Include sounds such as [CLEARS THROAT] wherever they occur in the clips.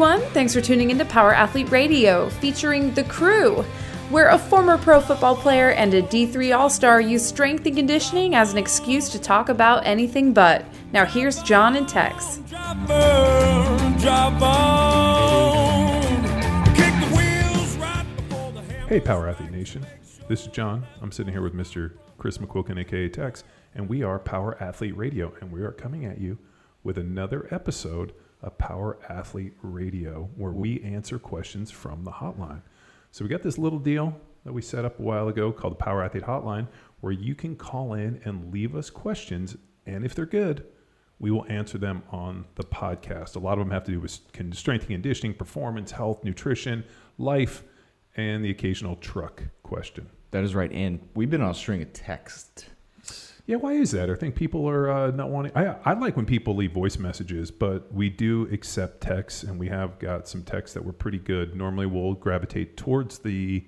everyone. Thanks for tuning into Power Athlete Radio, featuring The Crew, where a former pro football player and a D3 All Star use strength and conditioning as an excuse to talk about anything but. Now, here's John and Tex. Hey, Power Athlete Nation. This is John. I'm sitting here with Mr. Chris McQuilkin, aka Tex, and we are Power Athlete Radio, and we are coming at you with another episode of Power Athlete Radio, where we answer questions from the hotline. So we got this little deal that we set up a while ago called the Power Athlete Hotline, where you can call in and leave us questions, and if they're good, we will answer them on the podcast. A lot of them have to do with strength and conditioning, performance, health, nutrition, life, and the occasional truck question. That is right. And we've been on a string of texts. Yeah, why is that? I think people are uh, not wanting. I, I like when people leave voice messages, but we do accept texts, and we have got some texts that were pretty good. Normally, we'll gravitate towards the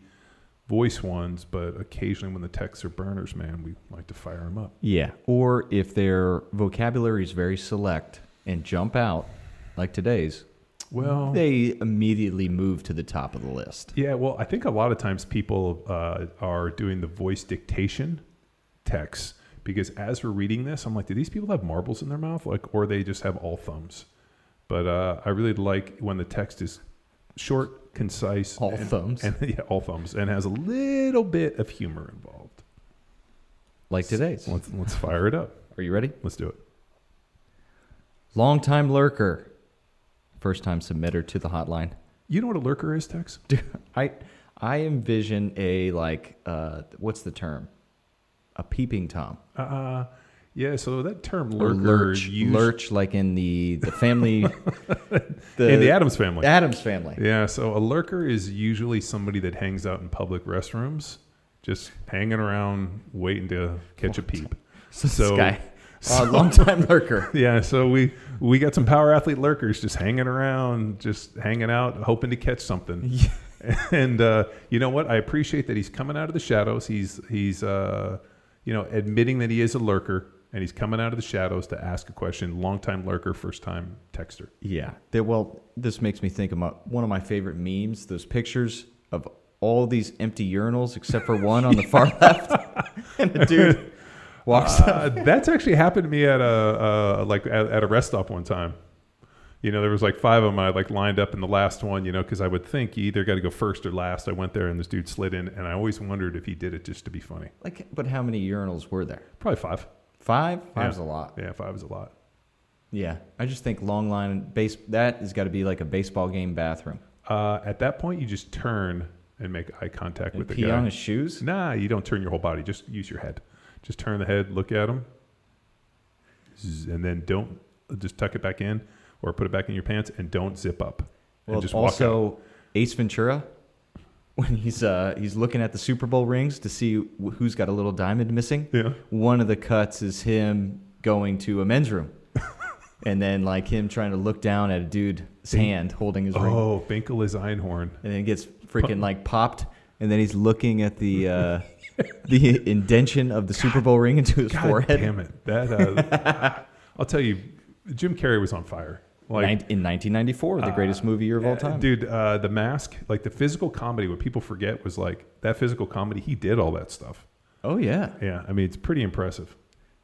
voice ones, but occasionally, when the texts are burners, man, we like to fire them up. Yeah. Or if their vocabulary is very select and jump out, like today's, Well, they immediately move to the top of the list. yeah, well, I think a lot of times people uh, are doing the voice dictation texts because as we're reading this, I'm like, do these people have marbles in their mouth, like, or they just have all thumbs? But uh, I really like when the text is short, concise, All and, thumbs. and [LAUGHS] yeah, all thumbs, and has a little bit of humor involved. Like today's. Let's let's fire it up. Are you ready? Let's do it. Long time lurker. First time submitter to the hotline. You know what a lurker is, Tex? [LAUGHS] Dude, I I envision a like uh what's the term? A peeping tom. Uh, yeah. So that term lurker lurch. used Lurch like in the the family [LAUGHS] in the Addams family. Addams family. Yeah, so a lurker is usually somebody that hangs out in public restrooms, just hanging around waiting to catch a peep. So, [LAUGHS] So- this guy. [LAUGHS] so- uh, long time lurker. Yeah, so we we got some power athlete lurkers just hanging around, just hanging out, hoping to catch something. And uh, you know what? I appreciate that he's coming out of the shadows. He's he's uh, you know admitting that he is a lurker, and he's coming out of the shadows to ask a question. Long time lurker, first time texter. Yeah. They- well, this makes me think about one of my favorite memes, those pictures of all these empty urinals except for one on the far [LAUGHS] left. [LAUGHS] and the dude walks up. Uh, that's actually happened to me at a uh, like at, at a rest stop one time. You know, there was like five of them. I like lined up in the last one. You know, because I would think you either got to go first or last. I went there and this dude slid in, and I always wondered if he did it just to be funny. Like, but how many urinals were there? Probably five. Five? Five's Yeah. a lot. Yeah, five is a lot. Yeah. I just think long line base that has got to be like a baseball game bathroom. Uh, at that point, you just turn and make eye contact And with the guy. on his shoes? Nah, you don't turn your whole body. Just use your head. Just turn the head, look at him, and then don't just tuck it back in or put it back in your pants and don't zip up. Well, and just also Ace Ventura [LAUGHS] when he's uh he's looking at the Super Bowl rings to see who's got a little diamond missing. Yeah. One of the cuts is him going to a men's room. [LAUGHS] and then like him trying to look down at a dude's hand holding his ring Oh, Finkle is Einhorn. and then it gets freaking like popped and then he's looking at the uh the indention of the Super Bowl ring into his God forehead. damn it! That uh, [LAUGHS] I'll tell you, Jim Carrey was on fire. Like in 1994, the greatest movie year of all uh, time. dude. Uh, the Mask, like the physical comedy. What people forget was like that physical comedy. He did all that stuff. Oh yeah. Yeah, I mean it's pretty impressive.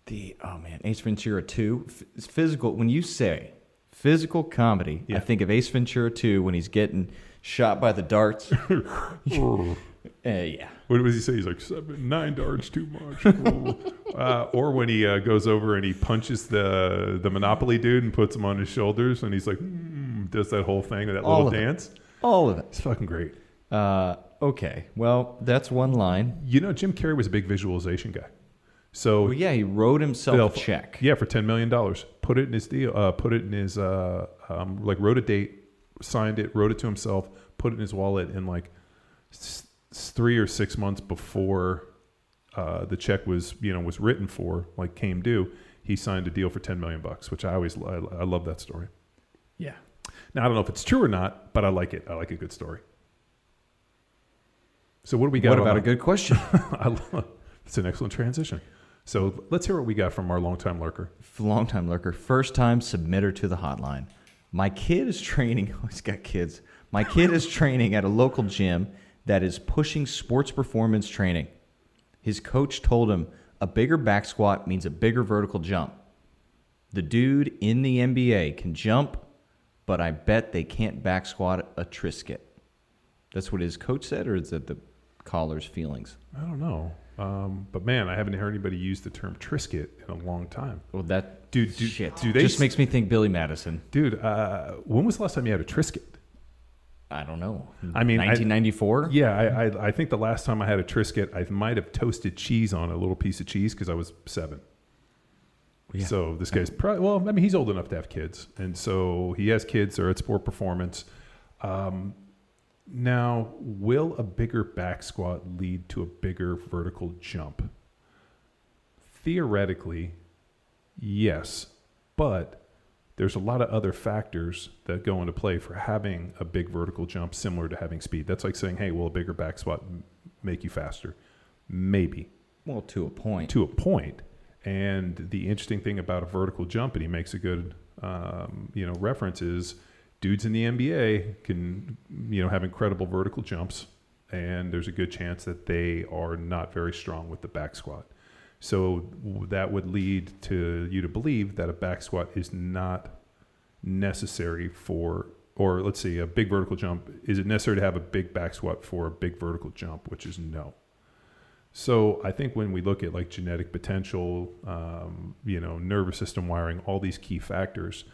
The oh man, Ace Ventura two, F- physical. When you say physical comedy, Yeah. I think of Ace Ventura two when he's getting shot by the darts. uh, [LAUGHS] [LAUGHS] yeah, What does he say? He's like seven, nine darts too much. [LAUGHS] uh, or when he uh, goes over and he punches the the Monopoly dude and puts him on his shoulders, and he's like, mm, does that whole thing, that All little of it. dance. all of it. It's fucking great. Uh, okay, well that's one line. You know, Jim Carrey was a big visualization guy. So Well, yeah, he wrote himself They'll- a check. Yeah, for ten million dollars. Put it in his deal. Uh, put it in his uh, um, like wrote a date, signed it, wrote it to himself, put it in his wallet, and like s- three or six months before uh, the check was you know was written for, like came due, he signed a deal for ten million bucks, which I always I, I love that story. Yeah. Now I don't know if it's true or not, but I like it. I like a good story. So what do we got? What on about a good question? [LAUGHS] I love, it's an excellent transition. So let's hear what we got from our longtime lurker. Long time lurker, first time submitter to the hotline. My kid is training. [LAUGHS] Oh, he's got kids. My kid is training at a local gym that is pushing sports performance training. His coach told him a bigger back squat means a bigger vertical jump. The dude in the NBA can jump, but I bet they can't back squat a Triscuit. That's what his coach said, or is that the caller's feelings? I don't know. Um, but man, I haven't heard anybody use the term Triscuit in a long time. Well, that Dude, do- shit do they just s- makes me think Billy Madison. Dude, uh, when was the last time you had a Triscuit? I don't know. I mean, I- 1994. Yeah, I, I, I think the last time I had a Triscuit, I might have toasted cheese on a little piece of cheese because I was seven. Yeah. So this guy's probably well. I mean, he's old enough to have kids, and so he has kids. They're at sport performance. Um, now, will a bigger back squat lead to a bigger vertical jump? Theoretically, yes, but there's a lot of other factors that go into play for having a big vertical jump similar to having speed. That's like saying, hey, will a bigger back squat m- make you faster? Maybe Well, to a point. to a point. And the interesting thing about a vertical jump, and he makes a good, um, you know, reference is dudes in the NBA can, you know, have incredible vertical jumps, and there's a good chance that they are not very strong with the back squat. So that would lead to you to believe that a back squat is not necessary for, or let's see, a big vertical jump. Is it necessary to have a big back squat for a big vertical jump? Which is no. So I think when we look at like genetic potential, um, you know, nervous system wiring, all these key factors,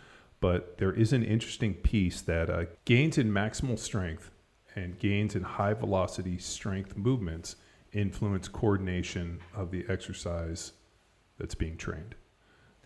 but there is an interesting piece that uh, gains in maximal strength and gains in high velocity strength movements influence coordination of the exercise that's being trained.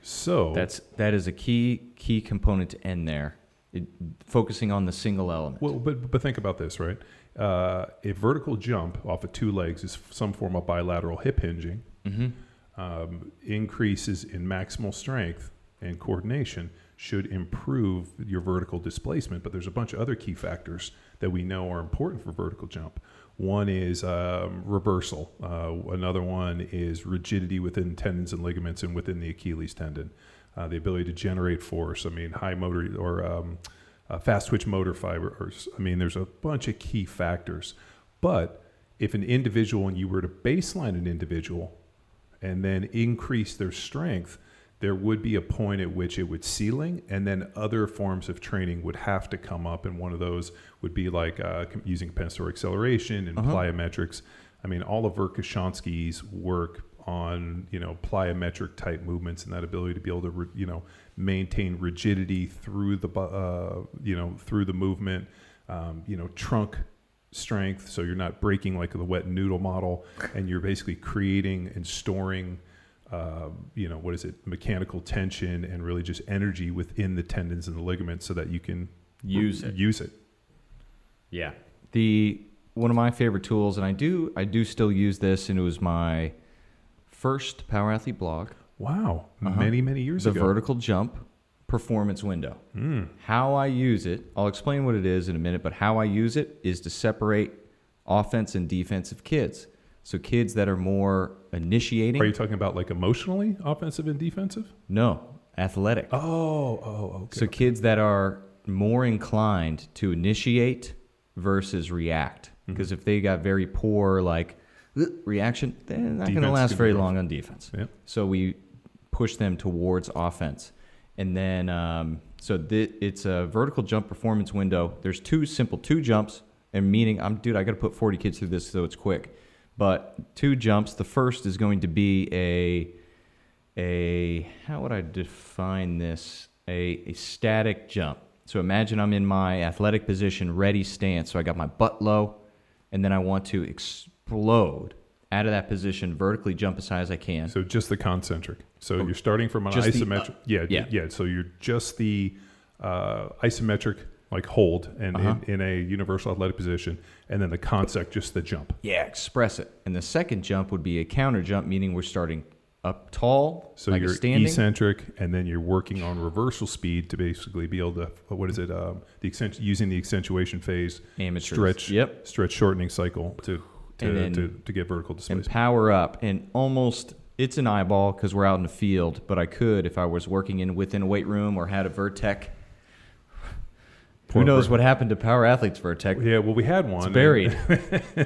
So That's that is a key key component to end there. It, focusing on the single element. Well, but but think about this, right? Uh, a vertical jump off of two legs is some form of bilateral hip hinging. hmm Um, increases in maximal strength and coordination should improve your vertical displacement. But there's a bunch of other key factors that we know are important for vertical jump. One is um, reversal. Uh, another one is rigidity within tendons and ligaments and within the Achilles tendon. Uh, the ability to generate force. I mean, high motor or um, uh, fast twitch motor fibers. I mean, there's a bunch of key factors. But if an individual and you were to baseline an individual and then increase their strength, there would be a point at which it would ceiling, and then other forms of training would have to come up. And one of those would be like uh, using compensatory acceleration and Uh-huh. plyometrics. I mean, all of Verkhoshansky's work on you know plyometric type movements and that ability to be able to re- you know maintain rigidity through the uh, you know through the movement, um, you know trunk strength, so you're not breaking like the wet noodle model, and you're basically creating and storing um, you know, what is it, mechanical tension and really just energy within the tendons and the ligaments so that you can Use it. Use it. Yeah. The one of my favorite tools, and I do I do still use this, and it was my first Power Athlete blog. Wow. Uh-huh. Many, many years the ago. The vertical jump performance window. Mm. How I use it, I'll explain what it is in a minute, but how I use it is to separate offense and defensive kids. So kids that are more initiating. Are you talking about like emotionally offensive and defensive? no, athletic. Oh, oh, okay. So kids that are more inclined to initiate versus react. Mm-hmm. Because if they got very poor like reaction, they're not going to last be very long on defense. Yep. So we push them towards offense. And then, um, so th- it's a vertical jump performance window. There's two simple two jumps, and meaning I'm dude, I got to put 40 kids through this so it's quick. But two jumps. The first is going to be a a how would I define this? A, a static jump. So imagine I'm in my athletic position, ready stance. So I got my butt low, and then I want to explode out of that position, vertically jump as high as I can. So just the concentric. So you're starting from an Just the, isometric. uh, yeah, yeah. yeah. So you're just the uh, isometric like hold and Uh-huh. in, in a universal athletic position, and then the concept, just the jump. yeah, express it. And the second jump would be a counter jump, meaning we're starting up tall, So like you're standing. eccentric, and then you're working on reversal speed to basically be able to what is it? Um, the accent, using the accentuation phase, Amateurs. stretch, Yep. stretch shortening cycle to to, to, to get vertical displacement and power up and almost it's an eyeball because we're out in the field but i could if i was working in within a weight room or had a vertec Who knows what happened to Power Athletes Vertec? Yeah, well, we had one. It's buried. [LAUGHS]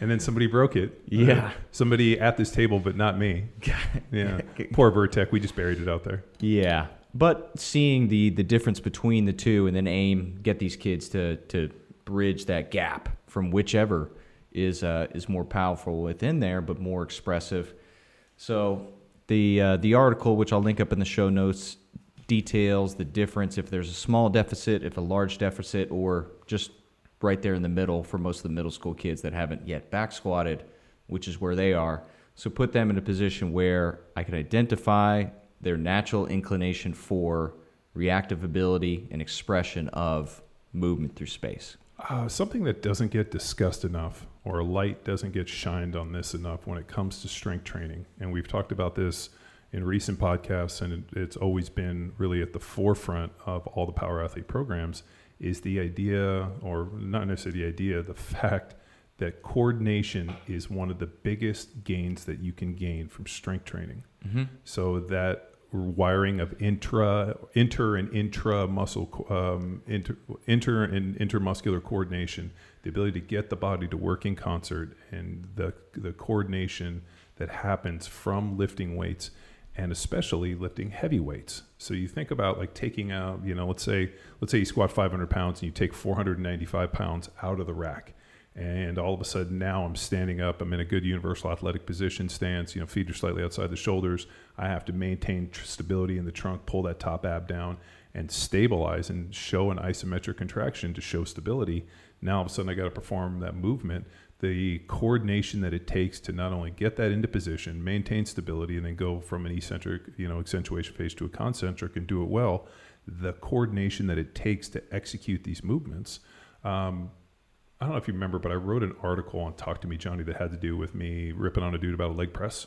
and then somebody broke it. Yeah. somebody at this table, but not me. [LAUGHS] Yeah. Poor Vertec. We just buried it out there. Yeah, but seeing the the difference between the two, and then aim get these kids to to bridge that gap from whichever is uh, is more powerful within there, but more expressive. So the uh, the article, which I'll link up in the show notes, details the difference if there's a small deficit, if a large deficit, or just right there in the middle for most of the middle school kids that haven't yet back squatted, which is where they are. So put them in a position where I can identify their natural inclination for reactive ability and expression of movement through space. Uh, something that doesn't get discussed enough, or light doesn't get shined on this enough when it comes to strength training. And we've talked about this in recent podcasts, and it, it's always been really at the forefront of all the power athlete programs. Is the idea, or not necessarily the idea, the fact that coordination is one of the biggest gains that you can gain from strength training. So that wiring of intra, inter, and intra muscle, um, inter, inter and intermuscular coordination, the ability to get the body to work in concert, and the the coordination that happens from lifting weights, and especially lifting heavy weights. So you think about like taking out, you know, let's say let's say you squat 500 pounds and you take 495 pounds out of the rack and all of a sudden now I'm standing up. I'm in a good universal athletic position stance. You know, feet are slightly outside the shoulders. I have to maintain stability in the trunk, pull that top ab down, and stabilize and show an isometric contraction to show stability. Now all of a sudden I got to perform that movement. The coordination that it takes to not only get that into position, maintain stability, and then go from an eccentric, you know, accentuation phase to a concentric and do it well. The coordination that it takes to execute these movements. Um, I don't know if you remember, but I wrote an article on Talk to Me Johnny that had to do with me ripping on a dude about a leg press.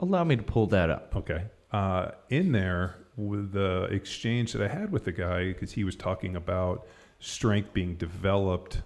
Allow me to pull that up. Okay. Uh, in there, with the exchange that I had with the guy, because he was talking about strength being developed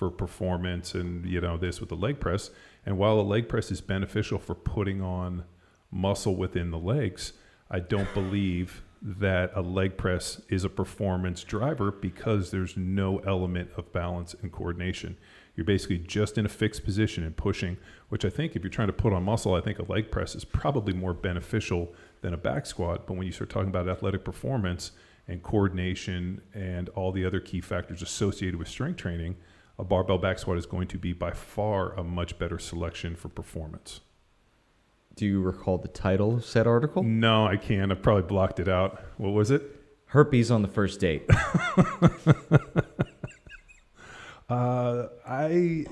for performance and, you know, this with the leg press. And while the leg press is beneficial for putting on muscle within the legs, I don't believe that a leg press is a performance driver because there's no element of balance and coordination. You're basically just in a fixed position and pushing, which I think if you're trying to put on muscle, I think a leg press is probably more beneficial than a back squat. But when you start talking about athletic performance and coordination and all the other key factors associated with strength training, a barbell back squat is going to be by far a much better selection for performance. Do you recall the title of said article? No, I can't. I probably blocked it out. What was it? Herpes on the first date. [LAUGHS] Uh, I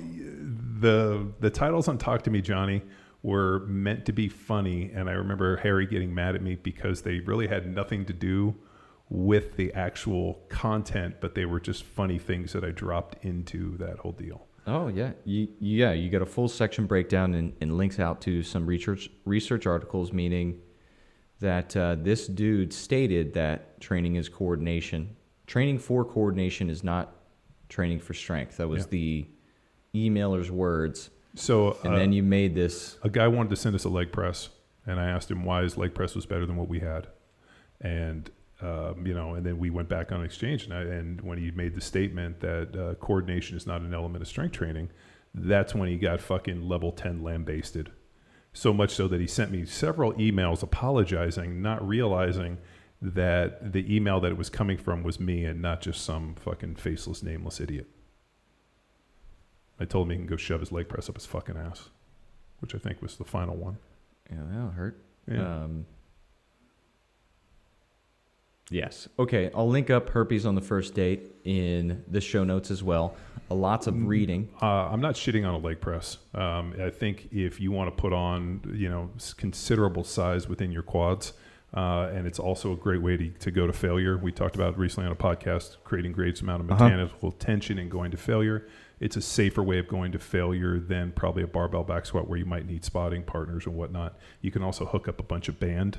the the titles on Talk to Me Johnny were meant to be funny, and I remember Harry getting mad at me because they really had nothing to do with the actual content, but they were just funny things that I dropped into that whole deal. Oh yeah, you, yeah. You get a full section breakdown and, and links out to some research research articles, meaning that uh, this dude stated that training is coordination. Training for coordination is not training for strength. That was Yeah. the emailer's words. So And uh, then you made this. a guy wanted to send us a leg press, and I asked him why his leg press was better than what we had, and um, you know, and then we went back on exchange, and, I, and when he made the statement that uh, coordination is not an element of strength training, that's when he got fucking level ten lambasted, so much so that he sent me several emails apologizing, not realizing that the email that it was coming from was me and not just some fucking faceless, nameless idiot. I told him he can go shove his leg press up his fucking ass, which I think was the final one. Yeah, that'll hurt. Yeah. Um, yes. Okay. I'll link up herpes on the first date in the show notes as well. Uh, lots of reading. Uh, I'm not shitting on a leg press. Um, I think if you want to put on, you know, considerable size within your quads, uh, and it's also a great way to, to go to failure. We talked about recently on a podcast, creating great amount of Uh-huh. mechanical tension and going to failure. It's a safer way of going to failure than probably a barbell back squat where you might need spotting partners and whatnot. You can also hook up a bunch of band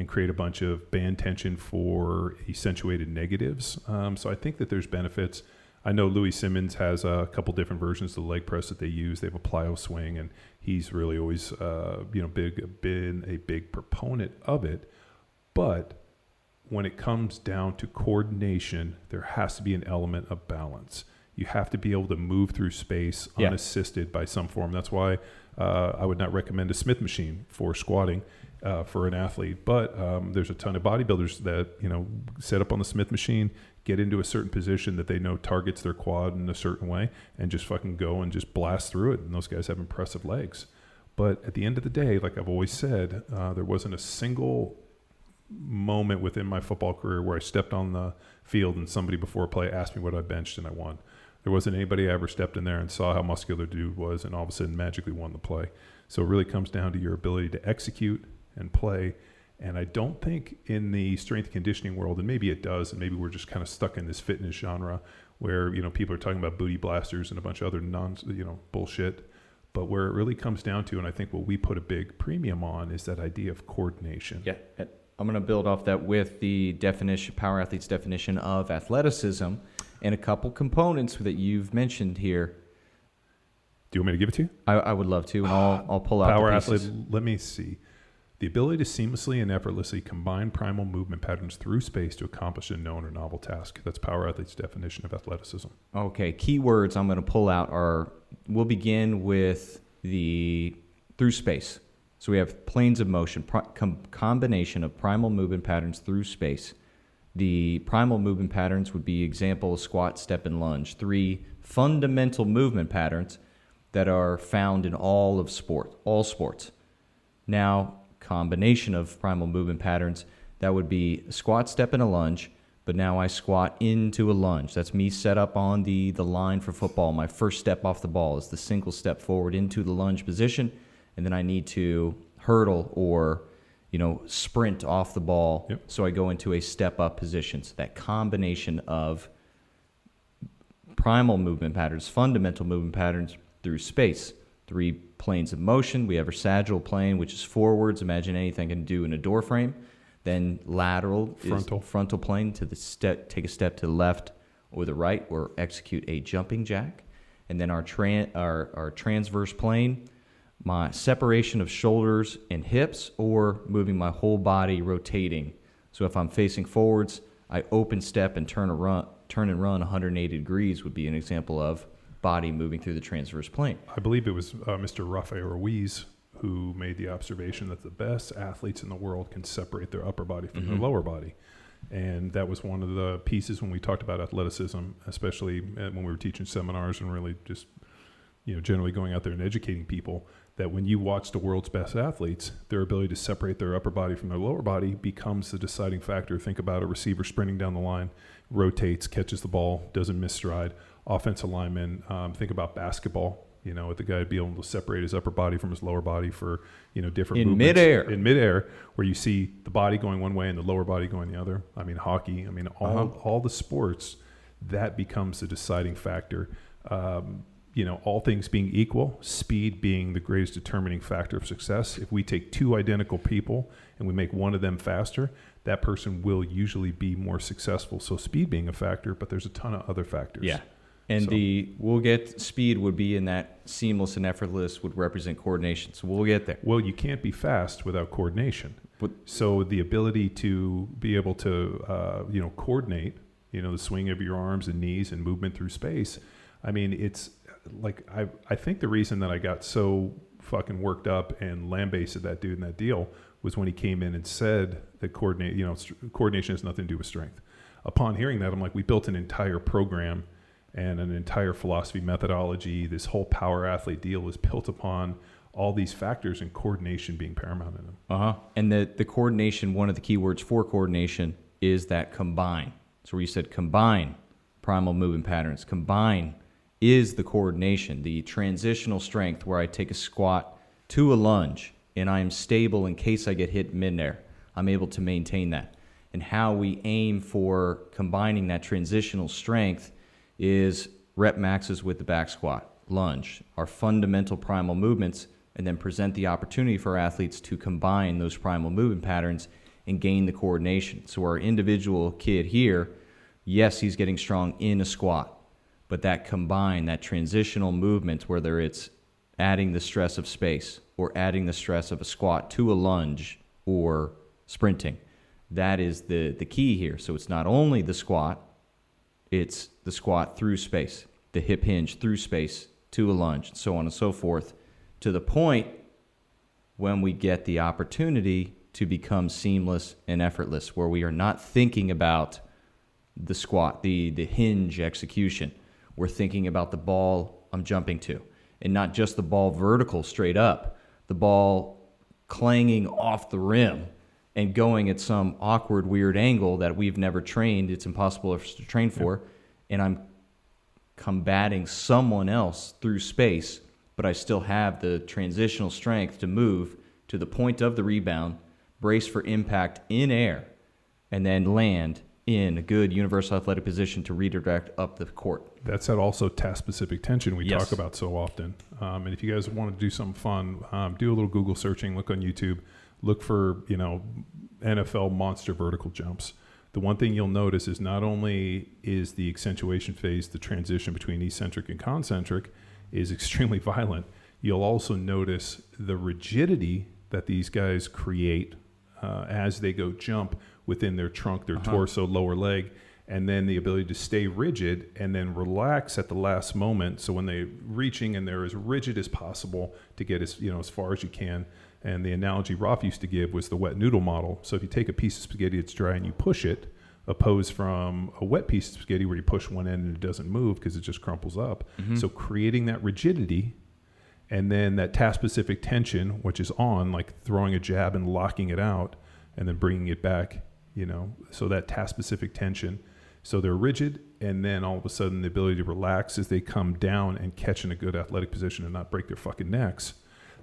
and create a bunch of band tension for accentuated negatives. Um, so I think that there's benefits. I know Louie Simmons has a couple different versions of the leg press that they use. They have a plyo swing, and he's really always, uh, you know, big been a big proponent of it. But when it comes down to coordination, there has to be an element of balance. You have to be able to move through space Yeah. unassisted by some form. That's why uh, I would not recommend a Smith machine for squatting uh, for an athlete. But um, there's a ton of bodybuilders that you know set up on the Smith machine, get into a certain position that they know targets their quad in a certain way, and just fucking go and just blast through it. And those guys have impressive legs. But at the end of the day, like I've always said, uh, there wasn't a single moment within my football career where I stepped on the field and somebody before a play asked me what I benched and I won. There wasn't anybody I ever stepped in there and saw how muscular dude was and all of a sudden magically won the play. So it really comes down to your ability to execute and play. And I don't think in the strength conditioning world, and maybe it does, and maybe we're just kind of stuck in this fitness genre where you know people are talking about booty blasters and a bunch of other non you know bullshit. But where it really comes down to, and I think what we put a big premium on, is that idea of coordination. Yeah, I'm going to build off that with the definition, power athlete's definition of athleticism, and a couple components that you've mentioned here. Do you want me to give it to you? I, I would love to, and I'll, I'll pull out Power the athlete. Let me see. The ability to seamlessly and effortlessly combine primal movement patterns through space to accomplish a known or novel task. That's power athlete's definition of athleticism. Okay, keywords I'm going to pull out are we'll begin with the through space. So we have planes of motion, com, combination of primal movement patterns through space. The primal movement patterns would be example squat, step, and lunge. Three fundamental movement patterns that are found in all of sport, all sports. Now, combination of primal movement patterns that would be squat, step, and a lunge. But now I squat into a lunge. That's me set up on the the line for football. My first step off the ball is the single step forward into the lunge position, and then I need to hurdle or you know sprint off the ball. Yep. So I go into a step up position. So that combination of primal movement patterns, fundamental movement patterns through space. Three planes of motion. We have our sagittal plane, which is forwards. Imagine anything I can do in a door frame. Then lateral Frontal. is frontal plane to the step. Take a step to the left or the right, or execute a jumping jack. And then our tran- our, our transverse plane, my separation of shoulders and hips, or moving my whole body rotating. So if I'm facing forwards, I open step and turn a run, turn and run 180 degrees would be an example of body moving through the transverse plane. I believe it was uh, Mr. Rafael Ruiz who made the observation that the best athletes in the world can separate their upper body from their Mhm. lower body. And that was one of the pieces when we talked about athleticism, especially uh, when we were teaching seminars and really just, you know, generally going out there and educating people that when you watch the world's best athletes, their ability to separate their upper body from their lower body becomes the deciding factor. Think about a receiver sprinting down the line, rotates, catches the ball, doesn't miss stride. Offensive lineman, um, think about basketball. You know, with the guy being able to separate his upper body from his lower body for you know different In movements. midair. In midair, where you see the body going one way and the lower body going the other. I mean, hockey. I mean, all Uh-huh. all the sports that becomes the deciding factor. Um, you know, all things being equal, speed being the greatest determining factor of success. If we take two identical people and we make one of them faster, that person will usually be more successful. So speed being a factor, but there's a ton of other factors. Yeah. And So- the we'll get speed would be in that seamless and effortless would represent coordination. So we'll get there. Well, you can't be fast without coordination. But- so the ability to be able to, uh, you know, coordinate, you know, the swing of your arms and knees and movement through space. I mean, it's like I I think the reason that I got so fucking worked up and lambasted that dude in that deal was when he came in and said that coordinate, you know, st- coordination has nothing to do with strength. Upon hearing that, I'm like, we built an entire program and an entire philosophy methodology. This whole power athlete deal is built upon all these factors and coordination being paramount in them. Uh huh. And the the coordination, one of the key words for coordination is that combine. So where you said combine primal movement patterns, combine is the coordination, the transitional strength where I take a squat to a lunge and I am stable in case I get hit midair. I'm able to maintain that. And how we aim for combining that transitional strength is rep maxes with the back squat, lunge, our fundamental primal movements, and then present the opportunity for athletes to combine those primal movement patterns and gain the coordination. So, our individual kid here, yes, he's getting strong in a squat, but that combine, that transitional movement, whether it's adding the stress of space or adding the stress of a squat to a lunge or sprinting, That is the, the key here. So it's not only the squat, it's the squat through space, the hip hinge through space to a lunge, and so on and so forth, to the point when we get the opportunity to become seamless and effortless, where we are not thinking about the squat, the, the hinge execution. We're thinking about the ball I'm jumping to, and not just the ball vertical straight up, the ball clanging off the rim and going at some awkward, weird angle that we've never trained. It's impossible for us to train for. And I'm combating someone else through space, but I still have the transitional strength to move to the point of the rebound, brace for impact in air, and then land in a good universal athletic position to redirect up the court. That's that also task specific tension we Yes. talk about so often. Um, and if you guys want to do something fun, um, do a little Google searching, look on YouTube, look for you know NFL monster vertical jumps. The one thing you'll notice is not only is the accentuation phase, the transition between eccentric and concentric, is extremely [LAUGHS] violent. You'll also notice the rigidity that these guys create uh, as they go jump within their trunk, their torso, lower leg, and then the ability to stay rigid and then relax at the last moment. So when they're reaching and they're as rigid as possible to get as you know as far as you can. And the analogy Roth used to give was the wet noodle model. So if you take a piece of spaghetti that's dry and you push it, opposed from a wet piece of spaghetti where you push one end and it doesn't move because it just crumples up. Mm-hmm. So creating that rigidity and then that task specific tension, which is on, like throwing a jab and locking it out, and then bringing it back, you know, so that task specific tension. So they're rigid, and then all of a sudden the ability to relax as they come down and catch in a good athletic position and not break their fucking necks.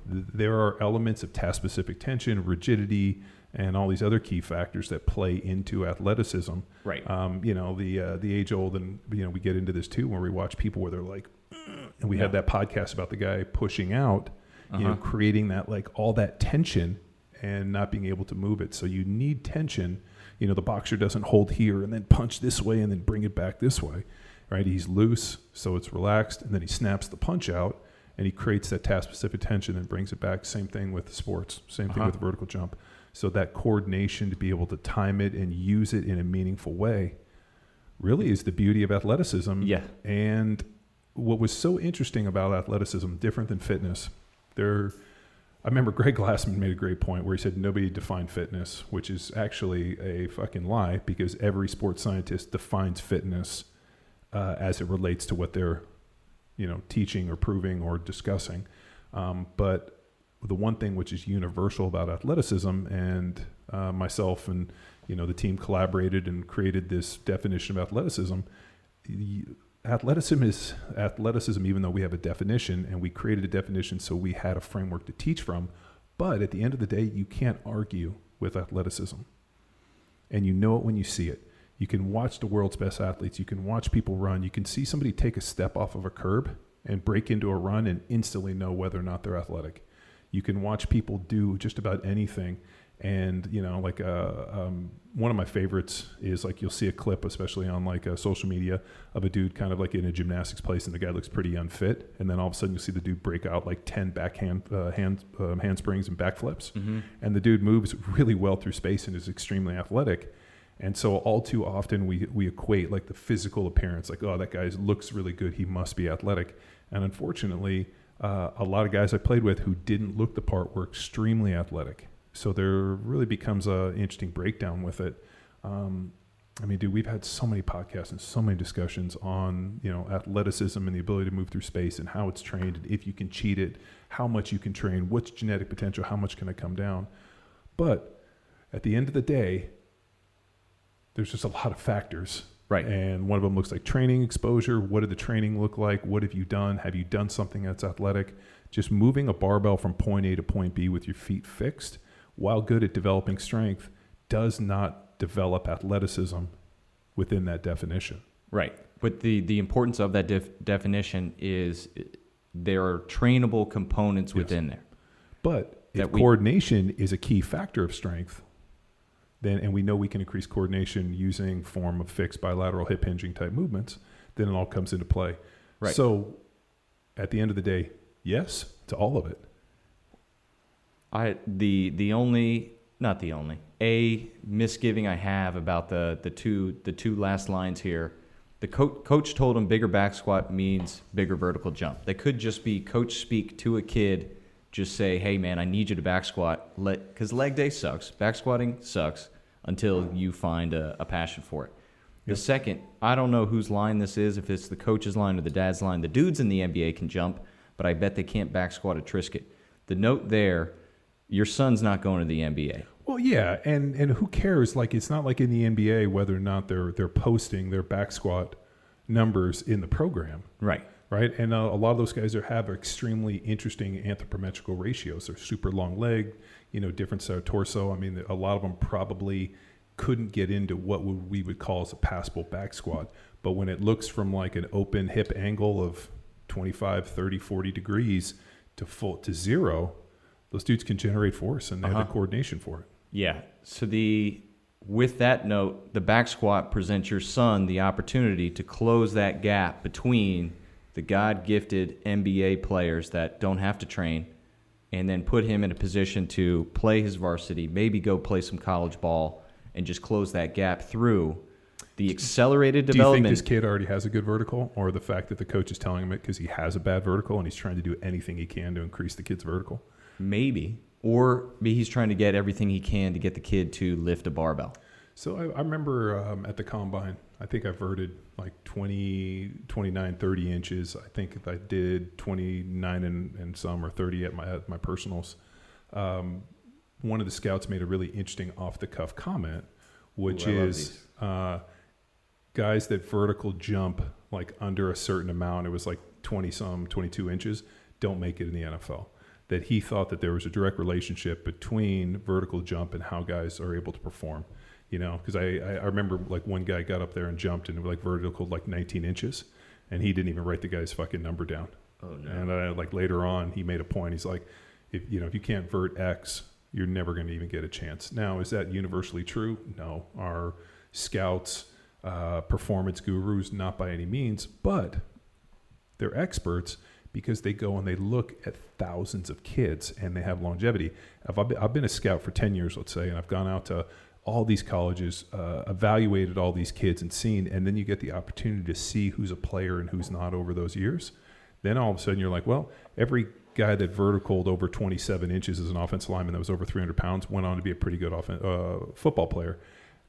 There are elements of task specific tension, rigidity, and all these other key factors that play into athleticism. Right. Um, you know, the uh, the age old, and you know, we get into this too, where we watch people where they're like, [CLEARS THROAT] and we had that podcast about the guy pushing out, you know, Uh-huh. creating that like all that tension and not being able to move it. So you need tension. You know, the boxer doesn't hold here and then punch this way and then bring it back this way, right? He's loose, so it's relaxed, and then he snaps the punch out and he creates that task specific tension and brings it back. Same thing with sports, same thing Uh-huh. with vertical jump. So that coordination to be able to time it and use it in a meaningful way really is the beauty of athleticism. Yeah. And what was so interesting about athleticism, different than fitness, there, I remember Greg Glassman made a great point where he said nobody defined fitness, which is actually a fucking lie because every sports scientist defines fitness uh, as it relates to what they're, you know, teaching or proving or discussing. Um, but the one thing which is universal about athleticism, and uh, myself and you know the team collaborated and created this definition of athleticism. Athleticism is athleticism, even though we have a definition and we created a definition, so we had a framework to teach from. But at the end of the day, you can't argue with athleticism, and you know it when you see it. You can watch the world's best athletes. You can watch people run. You can see somebody take a step off of a curb and break into a run and instantly know whether or not they're athletic. You can watch people do just about anything. And, you know, like uh, um, one of my favorites is like you'll see a clip, especially on like uh, social media, of a dude kind of like in a gymnastics place and the guy looks pretty unfit. And then all of a sudden you see the dude break out like 10 backhand uh, hand, um, handsprings and backflips Mm-hmm. and the dude moves really well through space and is extremely athletic. And so all too often we we equate like the physical appearance, like oh that guy looks really good, he must be athletic. And unfortunately, uh, a lot of guys I played with who didn't look the part were extremely athletic. So there really becomes a interesting breakdown with it. Um, I mean, dude, we've had so many podcasts and so many discussions on you know athleticism and the ability to move through space and how it's trained, and if you can cheat it, how much you can train, what's genetic potential, how much can it come down. But at the end of the day, there's just a lot of factors. Right. And one of them looks like training exposure. What did the training look like? What have you done? Have you done something that's athletic? Just moving a barbell from point A to point B with your feet fixed, while good at developing strength, does not develop athleticism within that definition. Right. But the, the importance of that def- definition is there are trainable components Yes. within there. But if we- coordination is a key factor of strength, then and we know we can increase coordination using form of fixed bilateral hip hinging type movements, then it all comes into play. Right. So at the end of the day, yes to all of it. I the the only not the only. A misgiving I have about the the two the two last lines here. The co- coach told him bigger back squat means bigger vertical jump. They could just be coach speak to a kid, just say, "Hey man, I need you to back squat." Let because leg day sucks. Back squatting sucks until you find a, a passion for it. The Yep. second, I don't know whose line this is, if it's the coach's line or the dad's line. The dudes in the NBA can jump, but I bet they can't back squat a Triscuit. The note there, your son's not going to the NBA. Well, yeah, and and who cares? Like, it's not like in the NBA whether or not they're they're posting their back squat numbers in the program, Right. right? And uh, a lot of those guys are, have extremely interesting anthropometrical ratios. They're super long leg, you know, different side of torso. I mean, a lot of them probably couldn't get into what we would call as a passable back squat. But when it looks from like an open hip angle of 25, 30, 40 degrees to full to zero, those dudes can generate force and they have Uh-huh. the coordination for it. Yeah. So the with that note, the back squat presents your son the opportunity to close that gap between the God-gifted NBA players that don't have to train and then put him in a position to play his varsity, maybe go play some college ball and just close that gap through the accelerated development. Do you think this kid already has a good vertical, or the fact that the coach is telling him it because he has a bad vertical and he's trying to do anything he can to increase the kid's vertical? Maybe or maybe he's trying to get everything he can to get the kid to lift a barbell. So I, I remember um, at the combine, I think I verted like 20, 29, 30 inches. I think I did 29 and, and some or 30 at my, at my personals. Um, one of the scouts made a really interesting off the cuff comment, which Ooh, is uh, guys that vertical jump like under a certain amount, it was like 20 some, 22 inches, don't make it in the NFL. That he thought that there was a direct relationship between vertical jump and how guys are able to perform. You know, because I, I, I remember like one guy got up there and jumped and it was like vertical like 19 inches, and he didn't even write the guy's fucking number down. Oh And uh, like later on, he made a point. He's like, if you know, if you can't vert X, you're never going to even get a chance. Now, is that universally true? No. Our scouts, uh, performance gurus, not by any means, but they're experts because they go and they look at thousands of kids and they have longevity. I've, I've been- a scout for 10 years, let's say, and I've gone out to all these colleges, uh, evaluated all these kids and seen, and then you get the opportunity to see who's a player and who's not over those years. Then all of a sudden you're like, well, every guy that verticaled over 27 inches as an offensive lineman that was over 300 pounds went on to be a pretty good uh, football player.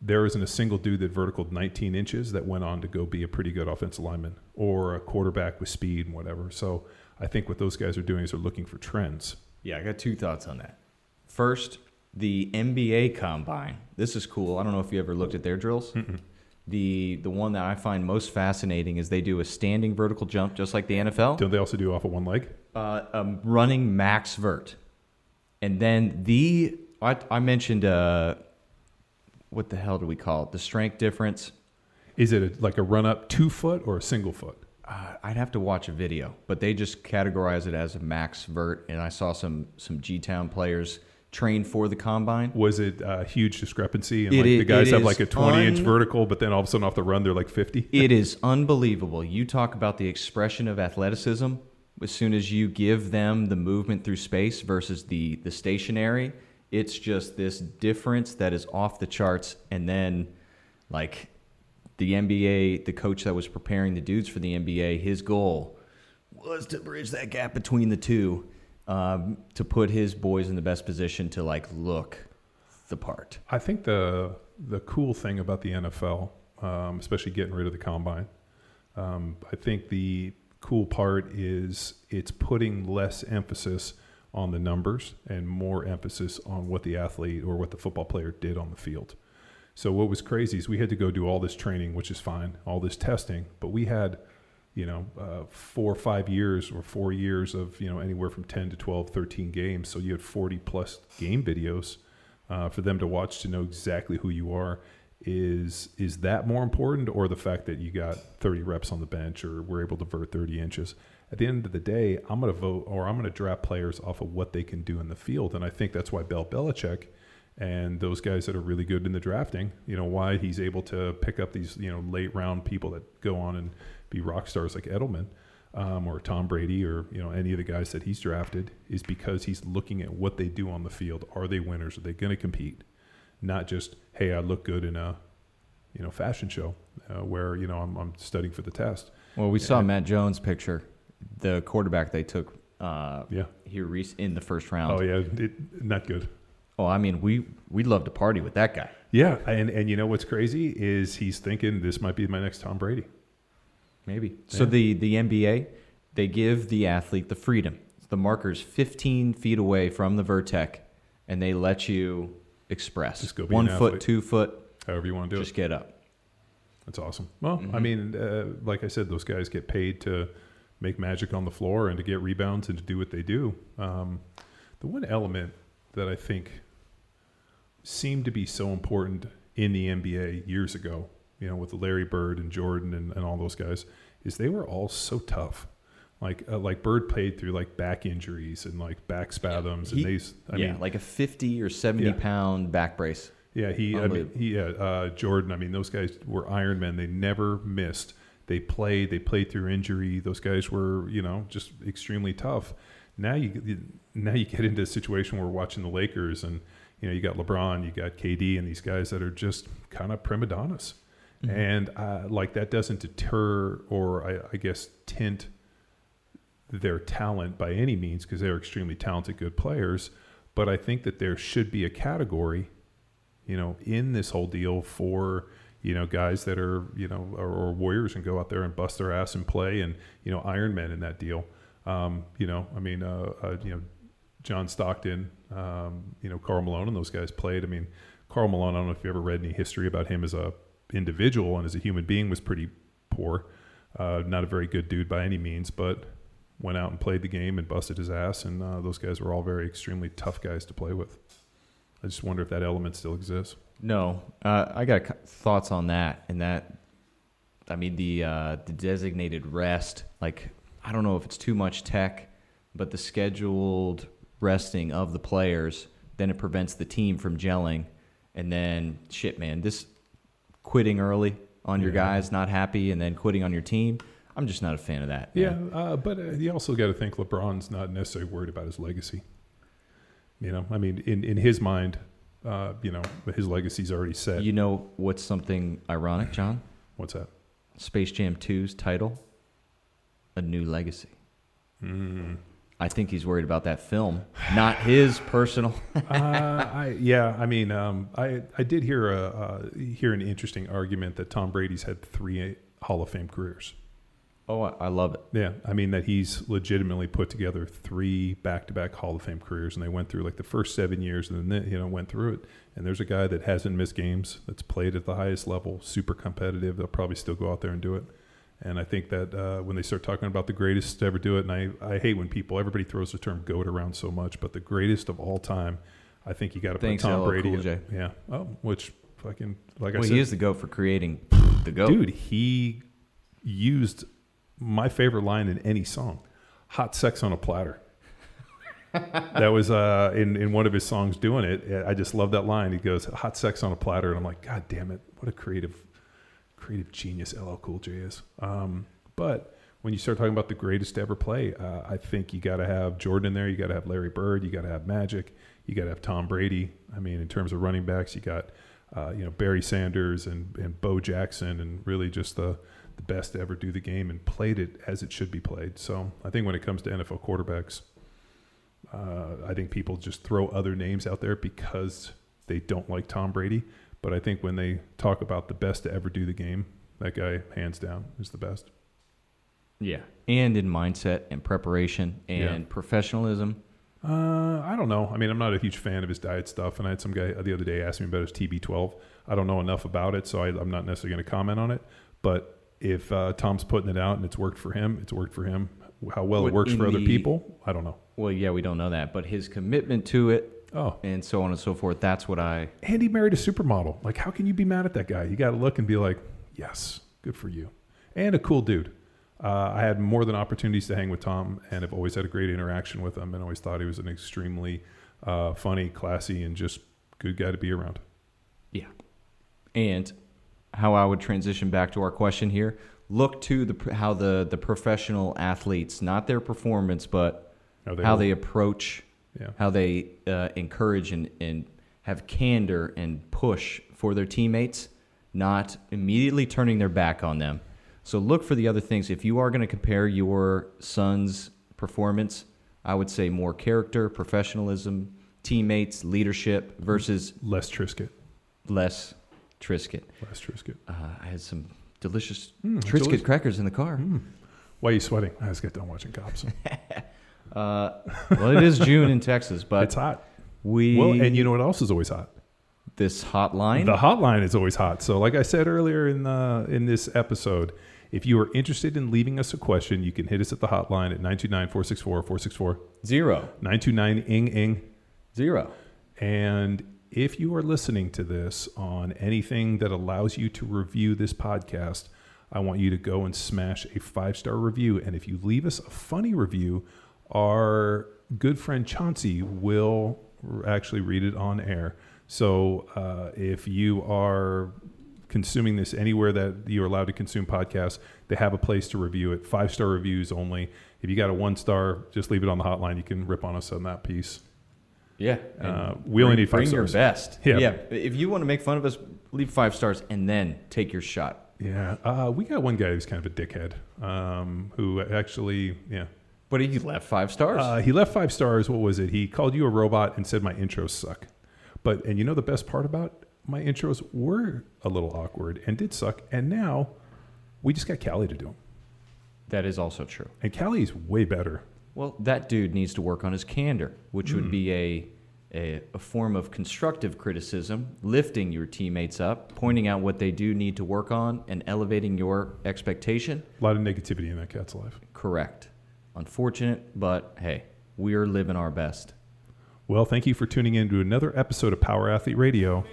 There isn't a single dude that verticaled 19 inches that went on to go be a pretty good offensive lineman or a quarterback with speed and whatever. So I think what those guys are doing is they're looking for trends. Yeah, I got two thoughts on that. First, the NBA combine. This is cool. I don't know if you ever looked at their drills. The the one that I find most fascinating is they do a standing vertical jump just like the NFL. Don't they also do off of one leg? uh, um, running max vert, and then the I, I mentioned uh, what the hell do we call it? The strength difference. Is it a, like a run up two foot or a single foot? Uh, I'd have to watch a video, but they just categorize it as a max vert, and I saw some some G Town players train for the combine. Was it a huge discrepancy? And It like i- the guys have like a 20 inch vertical, but then all of a sudden off the run, they're like 50? [LAUGHS] It is unbelievable. You talk about the expression of athleticism as soon as you give them the movement through space versus the the stationary. It's just this difference that is off the charts. And then, like the NBA, the coach that was preparing the dudes for the NBA, his goal was to bridge that gap between the two, um, to put his boys in the best position to like look the part. I think the the cool thing about the NFL, um, especially getting rid of the combine, um, I think the cool part is it's putting less emphasis on the numbers and more emphasis on what the athlete or what the football player did on the field. So what was crazy is we had to go do all this training, which is fine, all this testing, but we had, you know, uh, four or five years or four years of, you know, anywhere from 10 to 12, 13 games. So you had 40 plus game videos uh, for them to watch to know exactly who you are. Is is that more important, or the fact that you got 30 reps on the bench, or we're able to vert 30 inches? At the end of the day, I'm going to vote, or I'm going to draft players off of what they can do in the field, and I think that's why Bill Belichick and those guys that are really good in the drafting, you know, why he's able to pick up these, you know, late round people that go on and be rock stars like Edelman. um, or Tom Brady or you know any of the guys that he's drafted is because he's looking at what they do on the field. Are they winners? Are they going to compete? Not just hey, I look good in a you know fashion show uh, where you know I'm, I'm studying for the test. Well, we saw And- Matt Jones' picture, the quarterback they took uh, Yeah. here rec- in the first round. Oh yeah, it, not good. Oh, I mean, we we'd love to party with that guy. Yeah, and and you know what's crazy is he's thinking this might be my next Tom Brady. Maybe. So the the NBA, they give the athlete the freedom. The marker's 15 feet away from the vertex, and they let you express. Just go be One foot, two foot, However you want to do just it. get up. That's awesome. Well, Mm-hmm. I mean, uh, like I said, those guys get paid to make magic on the floor and to get rebounds and to do what they do. Um, the one element that I think seemed to be so important in the NBA years ago, you know, with Larry Bird and Jordan and, and all those guys, is they were all so tough. Like uh, like Bird played through like back injuries and like back spasms He- and they. I yeah, mean, like a 50 or 70 Yeah. pound back brace. yeah, he, I mean, he, yeah, uh, Jordan. I mean, those guys were Iron Men. They never missed. They played. They played through injury. Those guys were, you know, just extremely tough. Now you, now you get into a situation where we're watching the Lakers, and you know, you got LeBron, you got KD, and these guys that are just kind of prima donnas, and uh, like that doesn't deter or I, I guess tint their talent by any means because they're extremely talented, good players. But I think that there should be a category, you know, in this whole deal for you know guys that are you know or, or warriors and go out there and bust their ass and play and you know Iron Men in that deal. Um, you know, I mean, uh, uh, you know, John Stockton, um, you know, Karl Malone and those guys played. I mean, Karl Malone. I don't know if you ever read any history about him as a individual and as a human being was pretty poor. Uh, not a very good dude by any means, but went out and played the game and busted his ass. And uh, those guys were all very extremely tough guys to play with. I just wonder if that element still exists. No, uh, I got thoughts on that. And that, I mean, the uh, the designated rest. Like, I don't know if it's too much tech, but the scheduled resting of the players, then it prevents the team from gelling. And then, shit, man, this quitting early on your guys, not happy, and then quitting on your team. I'm just not a fan of that. Yeah, uh, but uh, you also got to think LeBron's not necessarily worried about his legacy. You know, I mean, in, in his mind, uh, you know, his legacy's already set. You know what's something ironic, John? What's that? Space Jam 2's title, A New Legacy. Mm. I think he's worried about that film, not his personal. [LAUGHS] uh, I, yeah, I mean, um, I I did hear a uh, hear an interesting argument that Tom Brady's had three Hall of Fame careers. Oh, I, I love it. Yeah, I mean that he's legitimately put together three back-to-back Hall of Fame careers, and they went through like the first seven years, and then you know went through it. And there's a guy that hasn't missed games, that's played at the highest level, super competitive. They'll probably still go out there and do it. And I think that uh, when they start talking about the greatest to ever do it, and I, I hate when people everybody throws the term "goat" around so much, but the greatest of all time, I think you got to put Thanks, Tom LL Brady. Cool in- J. Yeah. Oh, which fucking like I Well, said, he is the goat for creating the goat. Dude, he used my favorite line in any song hot sex on a platter. that was uh, in, in one of his songs doing it. I just love that line. He goes, hot sex on a platter. And I'm like, God damn it. What a creative, creative genius LL Cool J is. Um, but when you start talking about the greatest to ever play, uh, I think you got to have Jordan in there. You got to have Larry Bird. You got to have Magic. You got to have Tom Brady. I mean, in terms of running backs, you got uh, you know Barry Sanders and and Bo Jackson, and really just the the best to ever do the game and played it as it should be played. So I think when it comes to NFL quarterbacks, uh, I think people just throw other names out there because they don't like Tom Brady. But I think when they talk about the best to ever do the game, that guy hands down is the best. Yeah. And in mindset and preparation and Yeah. professionalism. Uh, I don't know. I mean, I'm not a huge fan of his diet stuff, and I had some guy the other day ask me about his TB12. I don't know enough about it, so I, I'm not necessarily going to comment on it. But if uh, Tom's putting it out and it's worked for him, it's worked for him. How well it works for other the- people, I don't know. Well, yeah, we don't know that, but his commitment to it Oh, and so on and so forth, that's what I. and he married a supermodel. Like, how can you be mad at that guy? You got to look and be like, yes, good for you. And a cool dude. Uh, I had more than opportunities to hang with Tom and have always had a great interaction with him and always thought he was an extremely uh, funny, classy, and just good guy to be around. Yeah. And how I would transition back to our question here look to the how the the professional athletes, not their performance, but How they how they approach, Yeah. how they uh, encourage and, and have candor and push for their teammates, not immediately turning their back on them. So look for the other things. If you are going to compare your son's performance, I would say more character, professionalism, teammates, leadership versus Less Triscuit. less Triscuit. Less Triscuit. Uh, I had some delicious Mm, Triscuit delicious. crackers in the car. Why are you sweating? I just got done watching Cops. [LAUGHS] Uh, well, it is June in Texas, but it's hot. we Well, and you know what else is always hot? this hotline. The hotline is always hot. So, like I said earlier in the in this episode, if you are interested in leaving us a question, you can hit us at the hotline at 929-464-464, zero 929 ing ing. zero. And if you are listening to this on anything that allows you to review this podcast, I want you to go and smash a five star review. And if you leave us a funny review, our good friend Chauncey will actually read it on air. So uh, if you are consuming this anywhere that you're allowed to consume podcasts, they have a place to review it. Five star reviews only. If you got a one star, just leave it on the hotline. You can rip on us on that piece. Yeah, Uh, we only need five bring your best. Yeah. yeah. If you want to make fun of us, leave five stars and then take your shot. Yeah, uh, we got one guy who's kind of a dickhead, um, who actually, yeah, But he left five stars. uh, he left five stars. What was it? He called you a robot and said my intros suck. But and you know the best part about my intros were a little awkward and did suck. And now we just got Callie to do them, that is also true. and Callie's way better. Well, that dude needs to work on his candor, which Hmm. would be a, a a form of constructive criticism, lifting your teammates up, pointing out what they do need to work on, and elevating your expectation. A lot of negativity in that cat's life. Correct. Unfortunate, but hey, we're living our best. Well, thank you for tuning in to another episode of Power Athlete Radio.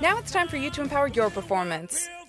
Now it's time for you to empower your performance.